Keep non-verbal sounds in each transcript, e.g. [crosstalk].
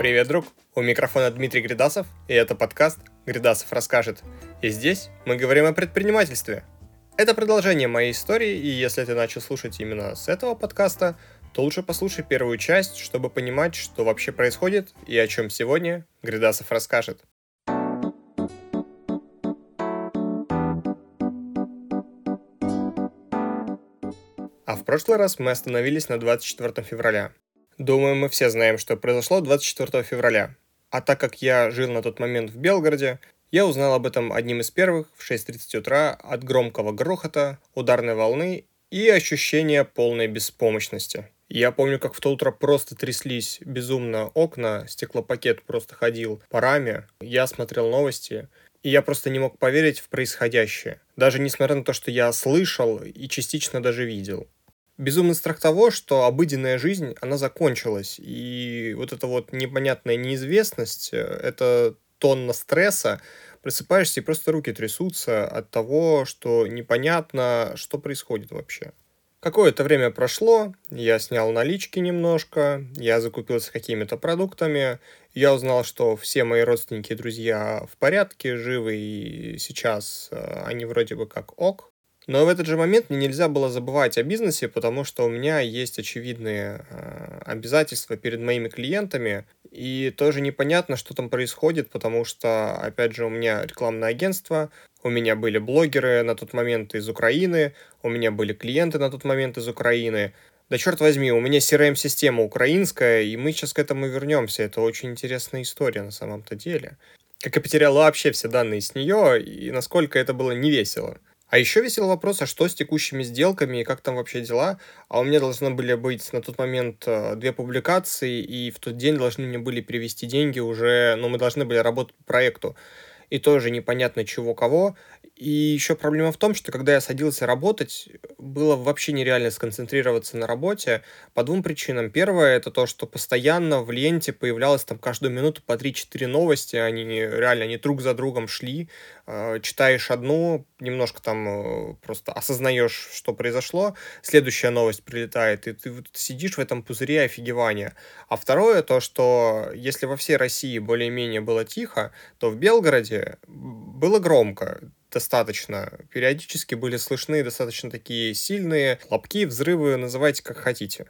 Привет, друг! У микрофона Дмитрий Гридасов, и это подкаст «Гридасов расскажет». И здесь мы говорим о предпринимательстве. Это продолжение моей истории, и если ты начал слушать именно с этого подкаста, то лучше послушай первую часть, чтобы понимать, что вообще происходит и о чем сегодня Гридасов расскажет. А в прошлый раз мы остановились на 24 февраля. Думаю, мы все знаем, что произошло 24 февраля. А так как я жил на тот момент в Белгороде, я узнал об этом одним из первых в 6.30 утра от громкого грохота, ударной волны и ощущения полной беспомощности. Я помню, как в то утро просто тряслись безумно окна, стеклопакет просто ходил по раме. Я смотрел новости, и я просто не мог поверить в происходящее. Даже несмотря на то, что я слышал и частично даже видел безумный страх того, что обыденная жизнь, она закончилась. И вот эта вот непонятная неизвестность, э, это тонна стресса, просыпаешься и просто руки трясутся от того, что непонятно, что происходит вообще. Какое-то время прошло, я снял налички немножко, я закупился какими-то продуктами, я узнал, что все мои родственники и друзья в порядке, живы, и сейчас э, они вроде бы как ок. Но в этот же момент мне нельзя было забывать о бизнесе, потому что у меня есть очевидные э, обязательства перед моими клиентами, и тоже непонятно, что там происходит, потому что, опять же, у меня рекламное агентство, у меня были блогеры на тот момент из Украины, у меня были клиенты на тот момент из Украины. Да черт возьми, у меня CRM-система украинская, и мы сейчас к этому вернемся. Это очень интересная история на самом-то деле. Как я потерял вообще все данные с нее, и насколько это было невесело. А еще висел вопрос, а что с текущими сделками и как там вообще дела? А у меня должны были быть на тот момент э, две публикации, и в тот день должны мне были перевести деньги уже, ну, мы должны были работать по проекту. И тоже непонятно чего кого. И еще проблема в том, что когда я садился работать, было вообще нереально сконцентрироваться на работе по двум причинам. Первое, это то, что постоянно в ленте появлялось там каждую минуту по 3-4 новости, они реально, они друг за другом шли, э, читаешь одну, немножко там э, просто осознаешь, что произошло, следующая новость прилетает, и ты вот сидишь в этом пузыре офигевания. А второе, то, что если во всей России более-менее было тихо, то в Белгороде было громко достаточно. Периодически были слышны достаточно такие сильные хлопки, взрывы, называйте как хотите.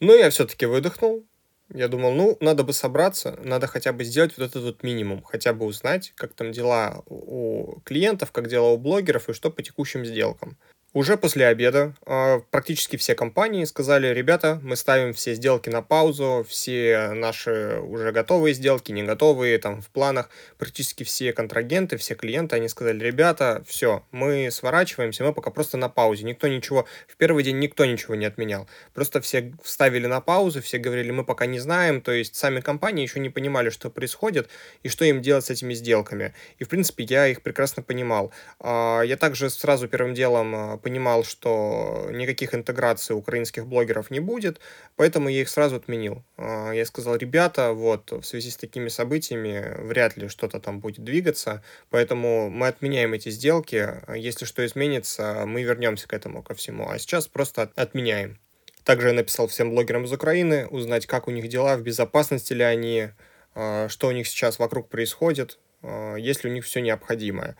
Но я все-таки выдохнул. Я думал, ну, надо бы собраться, надо хотя бы сделать вот этот вот минимум, хотя бы узнать, как там дела у клиентов, как дела у блогеров и что по текущим сделкам. Уже после обеда э, практически все компании сказали, ребята, мы ставим все сделки на паузу, все наши уже готовые сделки, не готовые, там в планах, практически все контрагенты, все клиенты, они сказали, ребята, все, мы сворачиваемся, мы пока просто на паузе. Никто ничего, в первый день никто ничего не отменял. Просто все вставили на паузу, все говорили, мы пока не знаем, то есть сами компании еще не понимали, что происходит и что им делать с этими сделками. И, в принципе, я их прекрасно понимал. Э, я также сразу первым делом а, понимал, что никаких интеграций украинских блогеров не будет, поэтому я их сразу отменил. А, я сказал, ребята, вот, в связи с такими событиями вряд ли что-то там будет двигаться, поэтому мы отменяем эти сделки. Если что изменится, мы вернемся к этому, ко всему. А сейчас просто отменяем. Также я написал всем блогерам из Украины, узнать, как у них дела, в безопасности ли они, а, что у них сейчас вокруг происходит, а, есть ли у них все необходимое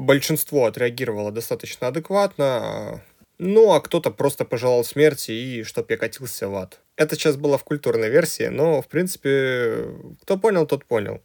большинство отреагировало достаточно адекватно, ну, а кто-то просто пожелал смерти и чтоб я катился в ад. Это сейчас было в культурной версии, но, в принципе, кто понял, тот понял.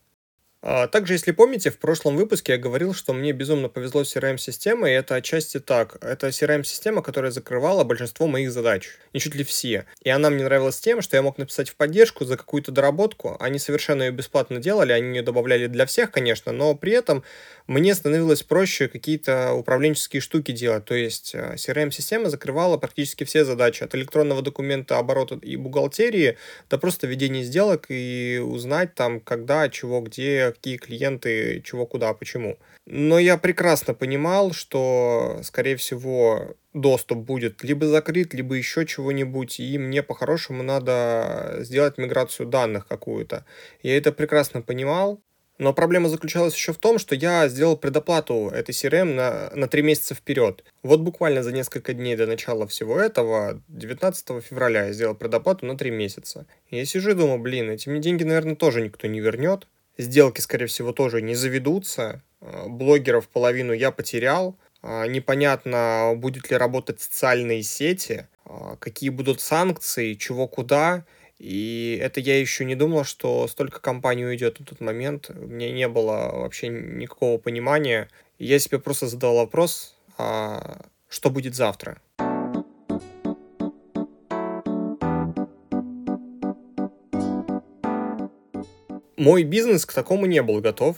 А, также, если помните, в прошлом выпуске я говорил, что мне безумно повезло с CRM-системой, и это отчасти так. Это CRM-система, которая закрывала большинство моих задач, не чуть ли все. И она мне нравилась тем, что я мог написать в поддержку за какую-то доработку. Они совершенно ее бесплатно делали, они ее добавляли для всех, конечно, но при этом мне становилось проще какие-то управленческие штуки делать. То есть э, CRM-система закрывала практически все задачи, от электронного документа оборота и бухгалтерии до просто ведения сделок и узнать там, когда, чего, где, какие клиенты, чего, куда, почему. Но я прекрасно понимал, что, скорее всего, доступ будет либо закрыт, либо еще чего-нибудь, и мне по-хорошему надо сделать миграцию данных какую-то. Я это прекрасно понимал, Но проблема заключалась еще в том, что я сделал предоплату этой CRM на, на 3 месяца вперед. Вот буквально за несколько дней до начала всего этого, 19 февраля, я сделал предоплату на 3 месяца. Я сижу и думаю, блин, эти мне деньги, наверное, тоже никто не вернет. Сделки, скорее всего, тоже не заведутся. А, блогеров половину я потерял. А, непонятно, будет ли работать социальные сети, а, какие будут санкции, чего куда. И это я еще не думал, что столько компаний уйдет на тот момент. У меня не было вообще никакого понимания. Я себе просто задал вопрос, а что будет завтра? Мой бизнес к такому не был готов.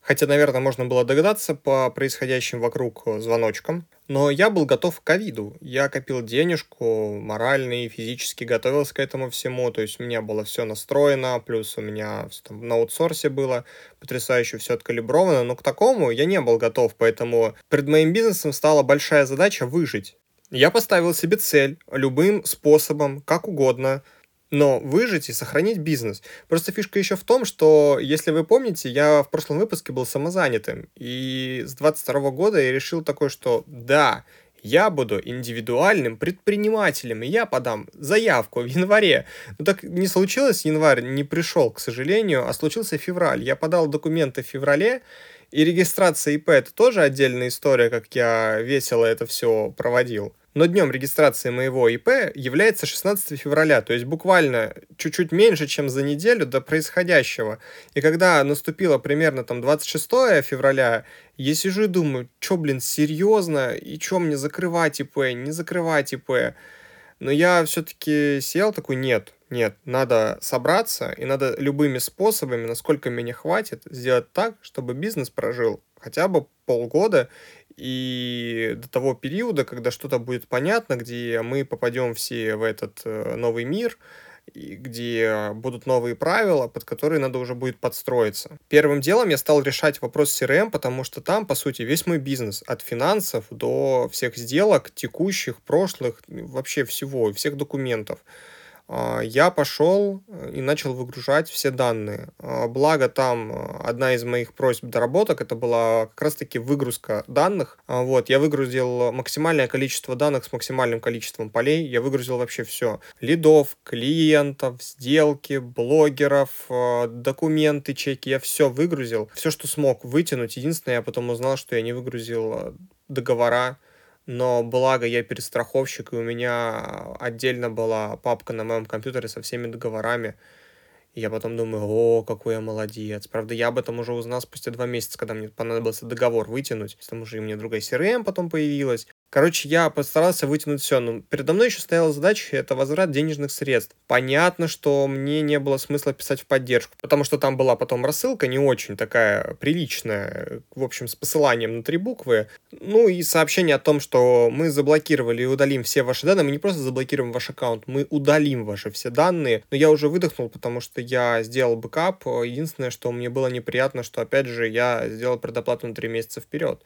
Хотя, наверное, можно было догадаться по происходящим вокруг э, звоночкам. Но я был готов к ковиду. Я копил денежку, морально и физически готовился к этому всему. То есть у меня было все настроено, плюс у меня там, на аутсорсе было потрясающе все откалибровано. Но к такому я не был готов, поэтому перед моим бизнесом стала большая задача выжить. Я поставил себе цель любым способом, как угодно – но выжить и сохранить бизнес. Просто фишка еще в том, что, если вы помните, я в прошлом выпуске был самозанятым, и с 22 года я решил такое, что да, я буду индивидуальным предпринимателем, и я подам заявку в январе. Но так не случилось, январь не пришел, к сожалению, а случился февраль. Я подал документы в феврале, и регистрация ИП это тоже отдельная история, как я весело это все проводил но днем регистрации моего ИП является 16 февраля, то есть буквально чуть-чуть меньше, чем за неделю до происходящего. И когда наступило примерно там 26 февраля, я сижу и думаю, что, блин, серьезно? И что мне закрывать ИП, не закрывать ИП? Но я все-таки сел такой, нет, нет, надо собраться, и надо любыми способами, насколько меня хватит, сделать так, чтобы бизнес прожил хотя бы полгода, и до того периода, когда что-то будет понятно, где мы попадем все в этот э, новый мир, где будут новые правила, под которые надо уже будет подстроиться. Первым делом я стал решать вопрос CRM, потому что там, по сути, весь мой бизнес, от финансов до всех сделок, текущих, прошлых, вообще всего, всех документов. А, я пошел э, и начал выгружать все данные. А, благо там э, одна из моих просьб доработок, это была как раз-таки выгрузка данных. А, вот, я выгрузил максимальное количество данных с максимальным количеством полей. Я выгрузил вообще все. Лидов, клиентов, сделки, блогеров, документы, чеки. Я все выгрузил. Все, что смог вытянуть. Единственное, я потом узнал, что я не выгрузил договора но благо я перестраховщик, и у меня отдельно была папка на моем компьютере со всеми договорами. И я потом думаю, о, какой я молодец. Правда, я об этом уже узнал спустя два месяца, когда мне понадобился договор вытянуть, потому что и мне другая CRM потом появилась. Короче, я постарался вытянуть все, но передо мной еще стояла задача, это возврат денежных средств. Понятно, что мне не было смысла писать в поддержку, потому что там была потом рассылка не очень такая приличная, в общем, с посыланием на три буквы. Ну и сообщение о том, что мы заблокировали и удалим все ваши данные. Мы не просто заблокируем ваш аккаунт, мы удалим ваши все данные. Но я уже выдохнул, потому что я сделал бэкап. Единственное, что мне было неприятно, что, опять же, я сделал предоплату на три месяца вперед.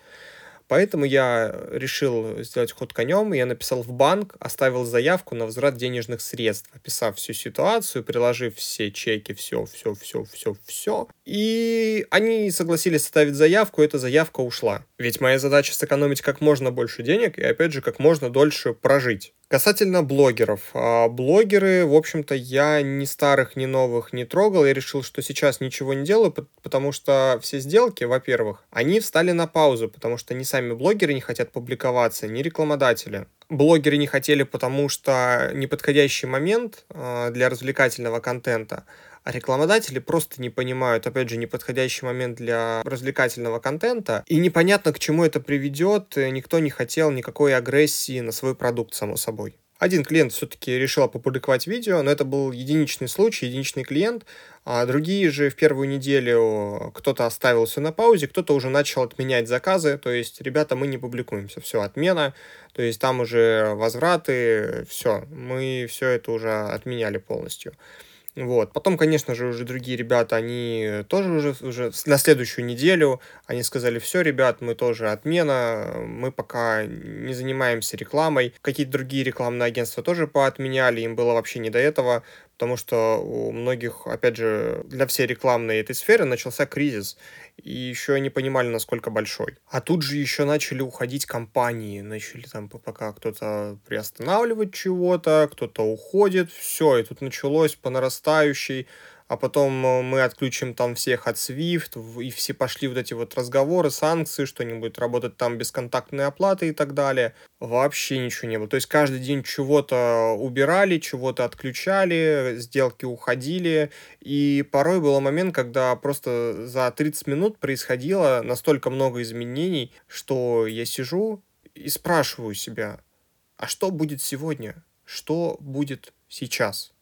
Поэтому я решил сделать ход конем, я написал в банк, оставил заявку на возврат денежных средств, описав всю ситуацию, приложив все чеки, все, все, все, все, все. И они согласились оставить заявку, эта заявка ушла. Ведь моя задача сэкономить как можно больше денег и, опять же, как можно дольше прожить. Касательно блогеров. А, блогеры, в общем-то, я ни старых, ни новых не трогал. Я решил, что сейчас ничего не делаю, потому что все сделки, во-первых, они встали на паузу, потому что ни сами блогеры не хотят публиковаться, ни рекламодатели. Блогеры не хотели, потому что неподходящий момент а, для развлекательного контента а рекламодатели просто не понимают, опять же, неподходящий момент для развлекательного контента, и непонятно, к чему это приведет, никто не хотел никакой агрессии на свой продукт, само собой. Один клиент все-таки решил опубликовать видео, но это был единичный случай, единичный клиент, а другие же в первую неделю кто-то оставил все на паузе, кто-то уже начал отменять заказы, то есть, ребята, мы не публикуемся, все, отмена, то есть там уже возвраты, все, мы все это уже отменяли полностью. Вот. Потом, конечно же, уже другие ребята, они тоже уже, уже на следующую неделю, они сказали, все, ребят, мы тоже отмена, мы пока не занимаемся рекламой. Какие-то другие рекламные агентства тоже поотменяли, им было вообще не до этого, потому что у многих, опять же, для всей рекламной этой сферы начался кризис, и еще не понимали, насколько большой. А тут же еще начали уходить компании, начали там пока кто-то приостанавливать чего-то, кто-то уходит, все, и тут началось по нарастающей а потом э, мы отключим там всех от SWIFT, и все пошли вот эти вот разговоры, санкции, что-нибудь работать там бесконтактной оплаты и так далее. Вообще ничего не было. То есть каждый день чего-то убирали, чего-то отключали, сделки уходили, и порой был момент, когда просто за 30 минут происходило настолько много изменений, что я сижу и спрашиваю себя, а что будет сегодня? Что будет сейчас?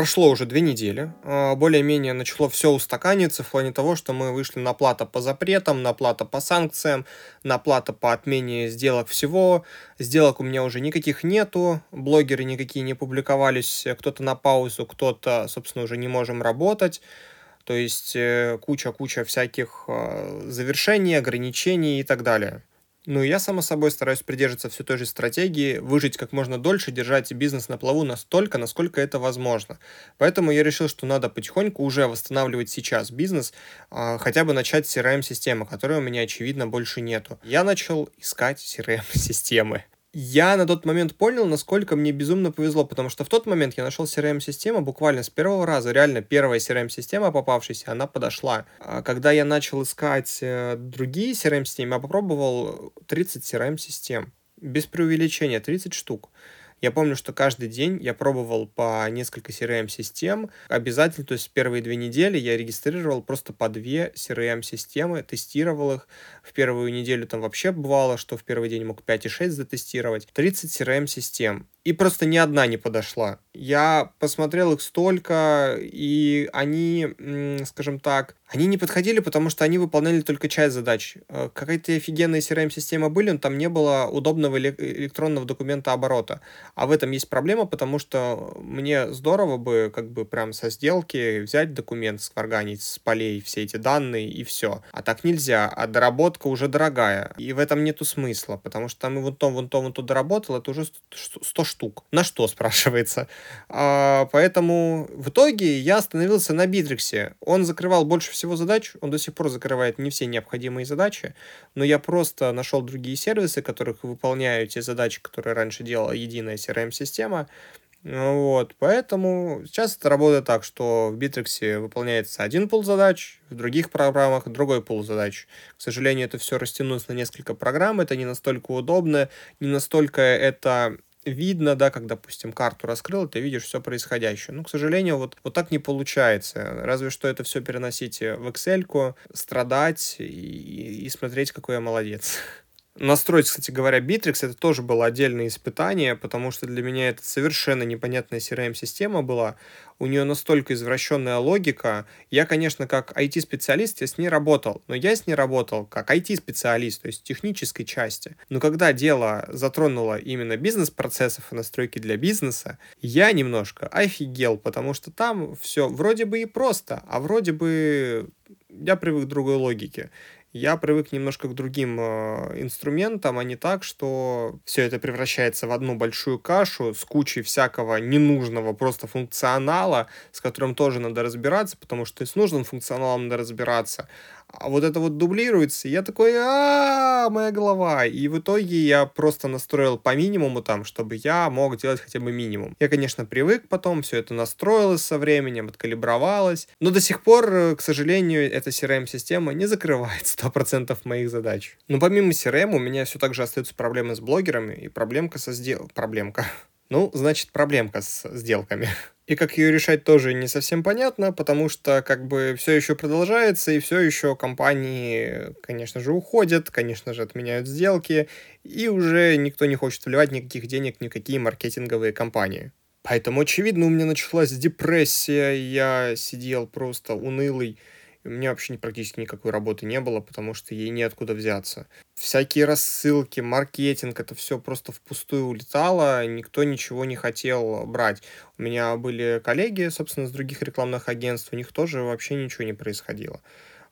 Прошло уже две недели, а, более-менее начало все устаканиться в плане того, что мы вышли на плата по запретам, на плата по санкциям, на плата по отмене сделок всего. Сделок у меня уже никаких нету, блогеры никакие не публиковались, кто-то на паузу, кто-то, собственно, уже не можем работать. То есть э, куча-куча всяких а, завершений, ограничений и так далее. Ну, я, само собой, стараюсь придерживаться все той же стратегии, выжить как можно дольше, держать бизнес на плаву настолько, насколько это возможно. Поэтому я решил, что надо потихоньку уже восстанавливать сейчас бизнес, а, хотя бы начать с CRM-системы, которой у меня, очевидно, больше нету. Я начал искать CRM-системы [laughs] я на тот момент понял, насколько мне безумно повезло, потому что в тот момент я нашел CRM-систему буквально с первого раза, реально первая CRM-система попавшаяся, она подошла. А когда я начал искать э, другие CRM-системы, я попробовал 30 CRM-систем. Без преувеличения, 30 штук. Я помню, что каждый день я пробовал по несколько CRM-систем. Обязательно, то есть первые две недели я регистрировал просто по две CRM-системы, тестировал их. В первую неделю там вообще бывало, что в первый день мог 5 и 6 затестировать. 30 CRM-систем и просто ни одна не подошла. Я посмотрел их столько, и они, скажем так, они не подходили, потому что они выполняли только часть задач. Э, какая-то офигенная CRM-система были, но там не было удобного электронного документа оборота. А в этом есть проблема, потому что мне здорово бы как бы прям со сделки взять документ, скварганить с полей все эти данные и все. А так нельзя, а доработка уже дорогая. И в этом нету смысла, потому что там и вон то, вон то, вон то доработал, это уже 100 штук. На что, [laughs] спрашивается? А, поэтому в итоге я остановился на Битриксе. Он закрывал больше всего задач, он до сих пор закрывает не все необходимые задачи, но я просто нашел другие сервисы, которых выполняю те задачи, которые раньше делала единая CRM-система, вот, поэтому сейчас это работает так, что в Bittrex выполняется один пул задач, в других программах другой пул задач. К сожалению, это все растянулось на несколько программ, это не настолько удобно, не настолько это видно, да, как, допустим, карту раскрыл, ты видишь все происходящее. Ну, к сожалению, вот, вот так не получается. Разве что это все переносить в Excel, страдать и, и смотреть, какой я молодец. Настроить, кстати говоря, Bittrex это тоже было отдельное испытание, потому что для меня это совершенно непонятная CRM-система была. У нее настолько извращенная логика. Я, конечно, как IT-специалист, я с ней работал, но я с ней работал как IT-специалист, то есть технической части. Но когда дело затронуло именно бизнес-процессов и настройки для бизнеса, я немножко офигел, потому что там все вроде бы и просто, а вроде бы я привык к другой логике я привык немножко к другим э, инструментам, а не так, что все это превращается в одну большую кашу с кучей всякого ненужного просто функционала, с которым тоже надо разбираться, потому что и с нужным функционалом надо разбираться, а вот это вот дублируется, я такой, а моя голова. И в итоге я просто настроил по минимуму там, чтобы я мог делать хотя бы минимум. Я, конечно, привык потом, все это настроилось со временем, откалибровалось, но до сих пор, э, к сожалению, эта CRM-система не закрывает 100% моих задач. Но помимо CRM у меня все так же остаются проблемы с блогерами и проблемка со сдел... Проблемка. Ну, значит, проблемка с сделками. И как ее решать тоже не совсем понятно, потому что как бы все еще продолжается, и все еще компании, конечно же, уходят, конечно же, отменяют сделки, и уже никто не хочет вливать никаких денег ни в какие маркетинговые компании. Поэтому, очевидно, у меня началась депрессия, я сидел просто унылый, и у меня вообще практически никакой работы не было, потому что ей неоткуда взяться. Всякие рассылки, маркетинг, это все просто впустую улетало, никто ничего не хотел брать. У меня были коллеги, собственно, с других рекламных агентств, у них тоже вообще ничего не происходило.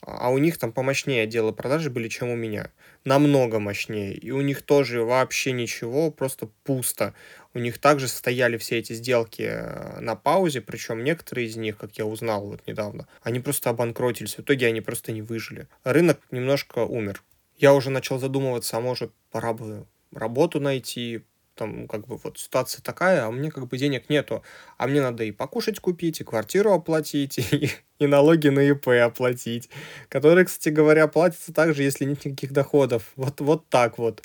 А у них там помощнее отделы продажи были, чем у меня. Намного мощнее. И у них тоже вообще ничего, просто пусто. У них также стояли все эти сделки э, на паузе, причем некоторые из них, как я узнал вот недавно, они просто обанкротились. В итоге они просто не выжили. Рынок немножко умер. Я уже начал задумываться, а может, пора бы работу найти, там как бы вот ситуация такая, а мне как бы денег нету, а мне надо и покушать купить, и квартиру оплатить, [laughs] и, и налоги на ИП оплатить, которые, кстати говоря, платятся также, если нет никаких доходов. Вот, вот так вот.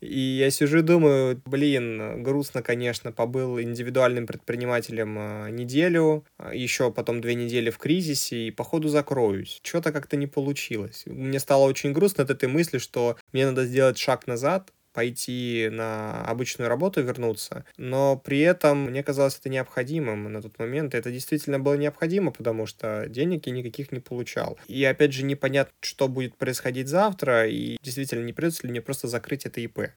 И я сижу и думаю, блин, грустно, конечно, побыл индивидуальным предпринимателем а, неделю, а, еще потом две недели в кризисе, и походу закроюсь. Что-то как-то не получилось. Мне стало очень грустно от этой мысли, что мне надо сделать шаг назад, пойти на обычную работу вернуться, но при этом мне казалось это необходимым на тот момент. Это действительно было необходимо, потому что денег я никаких не получал. И опять же непонятно, что будет происходить завтра, и действительно не придется ли мне просто закрыть это ИП.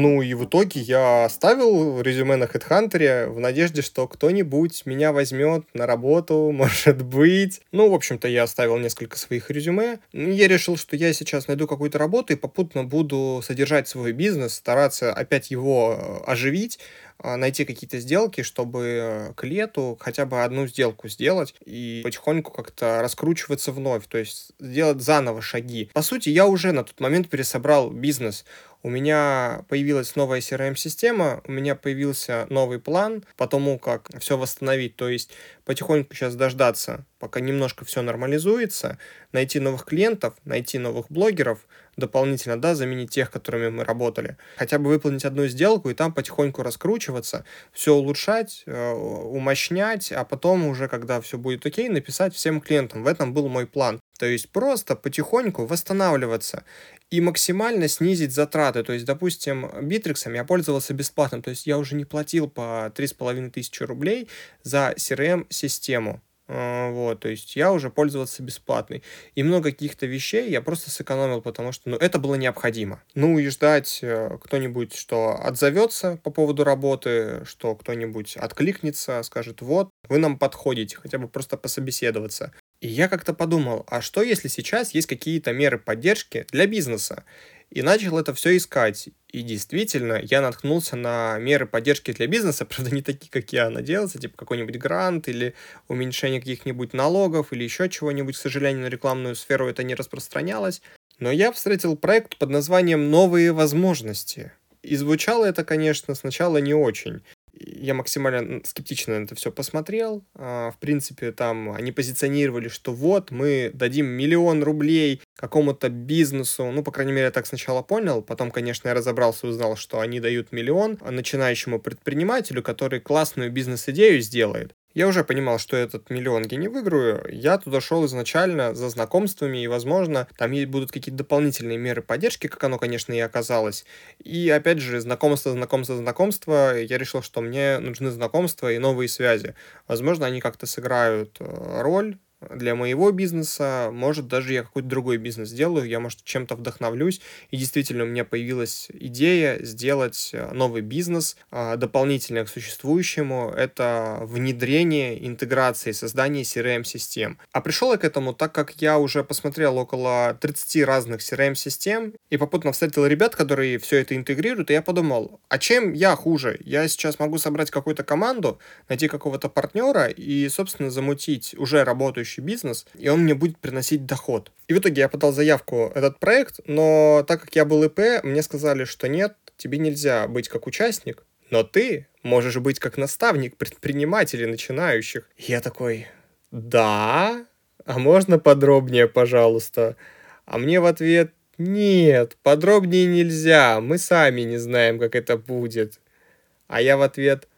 Ну и в итоге я оставил резюме на HeadHunter в надежде, что кто-нибудь меня возьмет на работу, [laughs] может быть. Ну, в общем-то, я оставил несколько своих резюме. Я решил, что я сейчас найду какую-то работу и попутно буду содержать свой бизнес, стараться опять его э, оживить, найти какие-то сделки, чтобы к лету хотя бы одну сделку сделать и потихоньку как-то раскручиваться вновь, то есть сделать заново шаги. По сути, я уже на тот момент пересобрал бизнес у меня появилась новая CRM-система, у меня появился новый план по тому, как все восстановить. То есть потихоньку сейчас дождаться, пока немножко все нормализуется, найти новых клиентов, найти новых блогеров, дополнительно, да, заменить тех, которыми мы работали. Хотя бы выполнить одну сделку и там потихоньку раскручиваться, все улучшать, э, умощнять, а потом уже, когда все будет окей, написать всем клиентам. В этом был мой план. То есть просто потихоньку восстанавливаться и максимально снизить затраты. То есть, допустим, Bittrex я пользовался бесплатно, то есть я уже не платил по 3,5 тысячи рублей за CRM-систему. А, вот, то есть я уже пользовался бесплатной. И много каких-то вещей я просто сэкономил, потому что, ну, это было необходимо. Ну, и ждать э, кто-нибудь, что отзовется по поводу работы, что кто-нибудь откликнется, скажет, вот, вы нам подходите, хотя бы просто пособеседоваться. И я как-то подумал, а что если сейчас есть какие-то меры поддержки для бизнеса? И начал это все искать. И действительно, я наткнулся на меры поддержки для бизнеса, [laughs] правда, не такие, как я надеялся, типа какой-нибудь грант или уменьшение каких-нибудь налогов или еще чего-нибудь. К сожалению, на рекламную сферу это не распространялось. Но я встретил проект под названием «Новые возможности». И звучало это, конечно, сначала не очень я максимально скептично на это все посмотрел. А, в принципе, там они позиционировали, что вот, мы дадим миллион рублей какому-то бизнесу. Ну, по крайней мере, я так сначала понял. Потом, конечно, я разобрался и узнал, что они дают миллион начинающему предпринимателю, который классную бизнес-идею сделает. Я уже понимал, что этот миллион я не выиграю. Я туда шел изначально за знакомствами, и, возможно, там будут какие-то дополнительные меры поддержки, как оно, конечно, и оказалось. И, опять же, знакомство, знакомство, знакомство. Я решил, что мне нужны знакомства и новые связи. Возможно, они как-то сыграют э, роль для моего бизнеса, может, даже я какой-то другой бизнес сделаю, я, может, чем-то вдохновлюсь, и действительно у меня появилась идея сделать э, новый бизнес, а, дополнительно к существующему, это внедрение, интеграция и создание CRM-систем. А пришел я к этому, так как я уже посмотрел около 30 разных CRM-систем, и попутно встретил ребят, которые все это интегрируют, и я подумал, а чем я хуже? Я сейчас могу собрать какую-то команду, найти какого-то партнера и, собственно, замутить уже работающую работающий бизнес, и он мне будет приносить доход. И в итоге я подал заявку этот проект, но так как я был ИП, мне сказали, что нет, тебе нельзя быть как участник, но ты можешь быть как наставник предпринимателей начинающих. Я такой, да, а можно подробнее, пожалуйста? А мне в ответ, нет, подробнее нельзя, мы сами не знаем, как это будет. А я в ответ,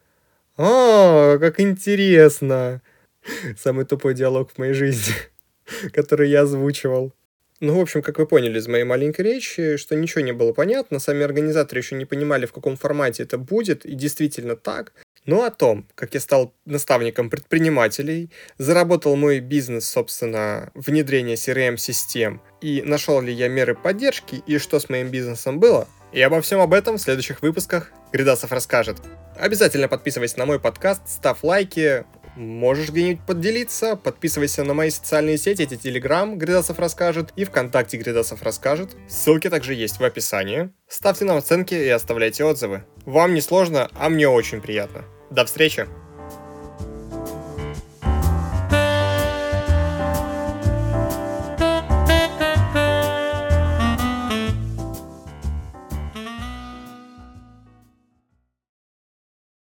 а, как интересно. Самый тупой диалог в моей жизни, [laughs] который я озвучивал. Ну, в общем, как вы поняли из моей маленькой речи, что ничего не было понятно, сами организаторы еще не понимали, в каком формате это будет, и действительно так. Но о том, как я стал наставником предпринимателей, заработал мой бизнес, собственно, внедрение CRM-систем, и нашел ли я меры поддержки, и что с моим бизнесом было, и обо всем об этом в следующих выпусках. Гридасов расскажет. Обязательно подписывайся на мой подкаст, ставь лайки, Можешь где-нибудь поделиться, подписывайся на мои социальные сети, эти Телеграм Гридасов расскажет и ВКонтакте Гридасов расскажет. Ссылки также есть в описании. Ставьте нам оценки и оставляйте отзывы. Вам не сложно, а мне очень приятно. До встречи!